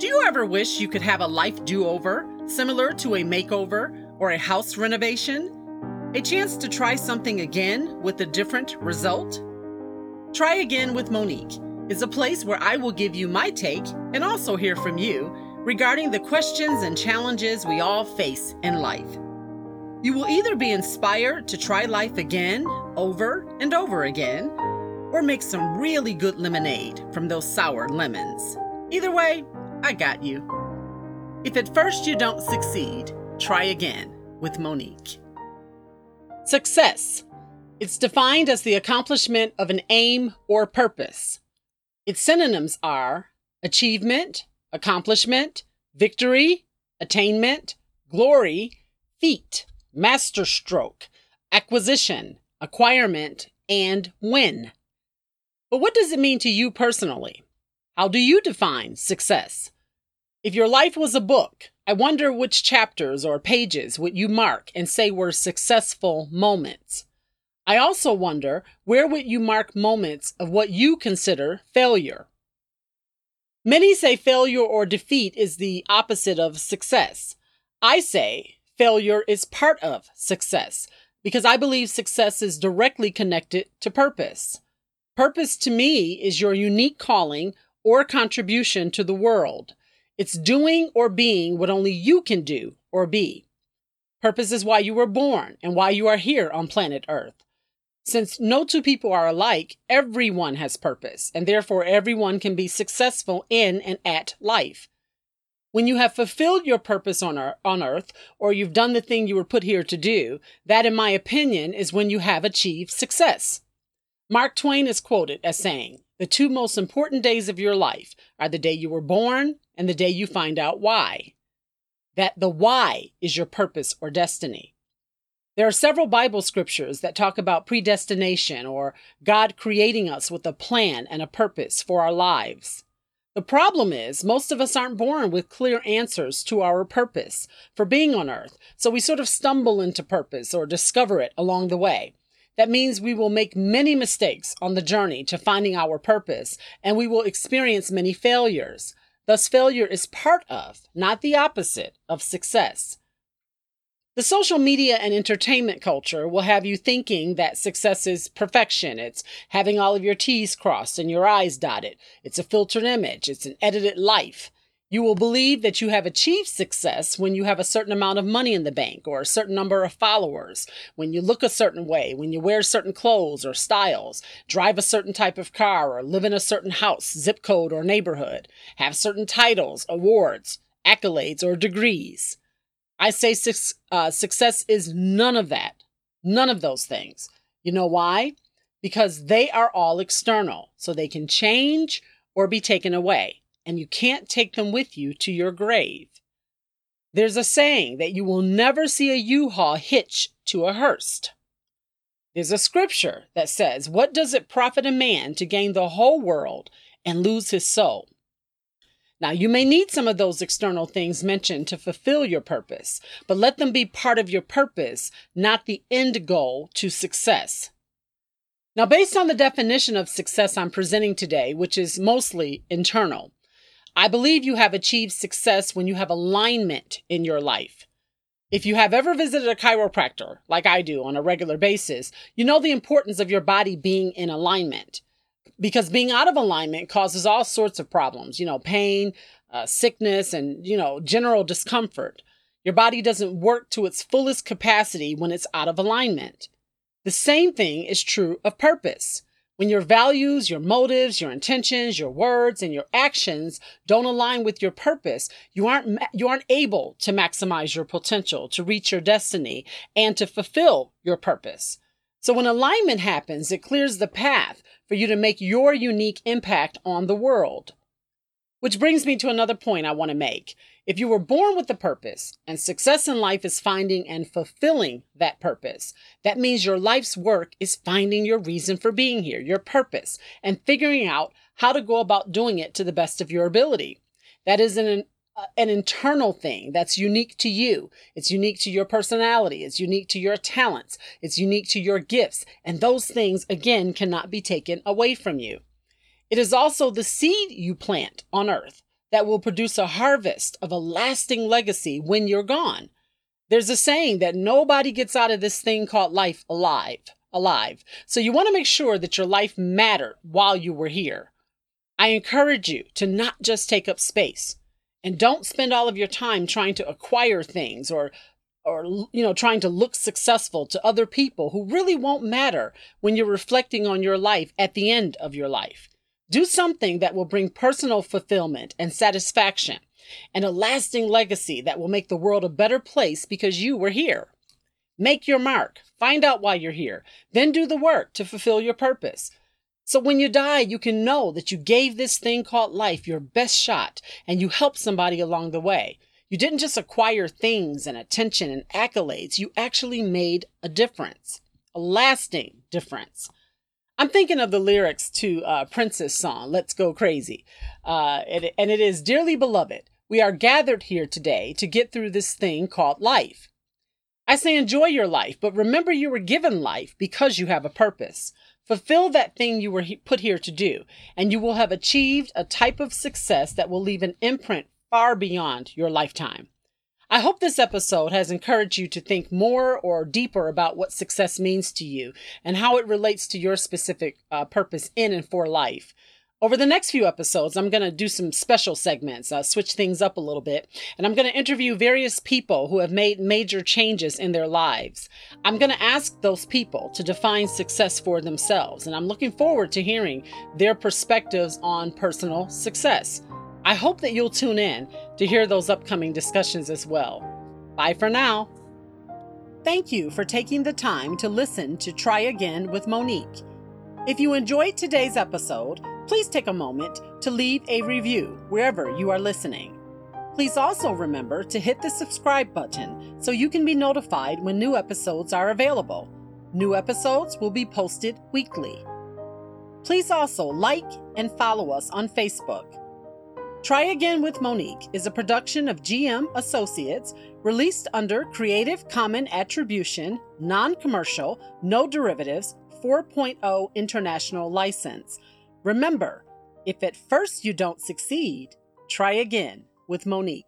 Do you ever wish you could have a life do over, similar to a makeover or a house renovation? A chance to try something again with a different result? Try Again with Monique is a place where I will give you my take and also hear from you regarding the questions and challenges we all face in life. You will either be inspired to try life again, over and over again, or make some really good lemonade from those sour lemons. Either way, I got you. If at first you don't succeed, try again with Monique. Success. It's defined as the accomplishment of an aim or purpose. Its synonyms are achievement, accomplishment, victory, attainment, glory, feat, masterstroke, acquisition, acquirement, and win. But what does it mean to you personally? How do you define success? If your life was a book, I wonder which chapters or pages would you mark and say were successful moments. I also wonder where would you mark moments of what you consider failure? Many say failure or defeat is the opposite of success. I say failure is part of success because I believe success is directly connected to purpose. Purpose to me is your unique calling or contribution to the world. It's doing or being what only you can do or be. Purpose is why you were born and why you are here on planet Earth. Since no two people are alike, everyone has purpose, and therefore everyone can be successful in and at life. When you have fulfilled your purpose on, earth, or you've done the thing you were put here to do, that, in my opinion, is when you have achieved success. Mark Twain is quoted as saying, The two most important days of your life are the day you were born and the day you find out why. That the why is your purpose or destiny. There are several Bible scriptures that talk about predestination or God creating us with a plan and a purpose for our lives. The problem is, most of us aren't born with clear answers to our purpose for being on earth, so we sort of stumble into purpose or discover it along the way. That means we will make many mistakes on the journey to finding our purpose, and we will experience many failures. Thus, failure is part of, not the opposite, of success. The social media and entertainment culture will have you thinking that success is perfection. It's having all of your T's crossed and your I's dotted. It's a filtered image. It's an edited life. You will believe that you have achieved success when you have a certain amount of money in the bank or a certain number of followers, when you look a certain way, when you wear certain clothes or styles, drive a certain type of car, or live in a certain house, zip code, or neighborhood, have certain titles, awards, accolades, or degrees. I say su- uh, success is none of that. None of those things. You know why? Because they are all external, so they can change or be taken away, and you can't take them with you to your grave. There's a saying that you will never see a U-Haul hitch to a hearse. There's a scripture that says, What does it profit a man to gain the whole world and lose his soul? Now, you may need some of those external things mentioned to fulfill your purpose, but let them be part of your purpose, not the end goal to success. Now, based on the definition of success I'm presenting today, which is mostly internal, I believe you have achieved success when you have alignment in your life. If you have ever visited a chiropractor, like I do on a regular basis, you know the importance of your body being in alignment because being out of alignment causes all sorts of problems, you know, pain, uh, sickness, and, you know, general discomfort. Your body doesn't work to its fullest capacity when it's out of alignment. The same thing is true of purpose. When your values, your motives, your intentions, your words, and your actions don't align with your purpose, you aren't, you aren't able to maximize your potential, to reach your destiny, and to fulfill your purpose. So when alignment happens, it clears the path for you to make your unique impact on the world. Which brings me to another point I want to make. If you were born with a purpose and success in life is finding and fulfilling that purpose, that means your life's work is finding your reason for being here, your purpose, and figuring out how to go about doing it to the best of your ability. That is an uh, an internal thing that's unique to you. It's unique to your personality. It's unique to your talents. It's unique to your gifts. And those things, again, cannot be taken away from you. It is also the seed you plant on earth, that will produce a harvest of a lasting legacy when you're gone. There's a saying that nobody gets out of this thing called life alive, alive. So you want to make sure that your life mattered while you were here. I encourage you to not just take up space and don't spend all of your time trying to acquire things or or you know trying to look successful to other people who really won't matter when you're reflecting on your life at the end of your life. Do something that will bring personal fulfillment and satisfaction and a lasting legacy that will make the world a better place because you were here. Make your mark, find out why you're here, then do the work to fulfill your purpose. So when you die, you can know that you gave this thing called life your best shot and you helped somebody along the way. You didn't just acquire things and attention and accolades, you actually made a difference, a lasting difference. I'm thinking of the lyrics to uh, Prince's song, Let's Go Crazy. Uh, and, and it is Dearly beloved, we are gathered here today to get through this thing called life. I say enjoy your life, but remember you were given life because you have a purpose. Fulfill that thing you were put here to do, and you will have achieved a type of success that will leave an imprint far beyond your lifetime. I hope this episode has encouraged you to think more or deeper about what success means to you and how it relates to your specific uh, purpose in and for life. Over the next few episodes, I'm going to do some special segments, uh, switch things up a little bit, and I'm going to interview various people who have made major changes in their lives. I'm going to ask those people to define success for themselves, and I'm looking forward to hearing their perspectives on personal success. I hope that you'll tune in to hear those upcoming discussions as well. Bye for now. Thank you for taking the time to listen to Try Again with Monique. If you enjoyed today's episode, please take a moment to leave a review wherever you are listening. Please also remember to hit the subscribe button so you can be notified when new episodes are available. New episodes will be posted weekly. Please also like and follow us on Facebook. Try Again with Monique is a production of GM Associates released under Creative Common Attribution, Non Commercial, No Derivatives 4.0 International License. Remember, if at first you don't succeed, try again with Monique.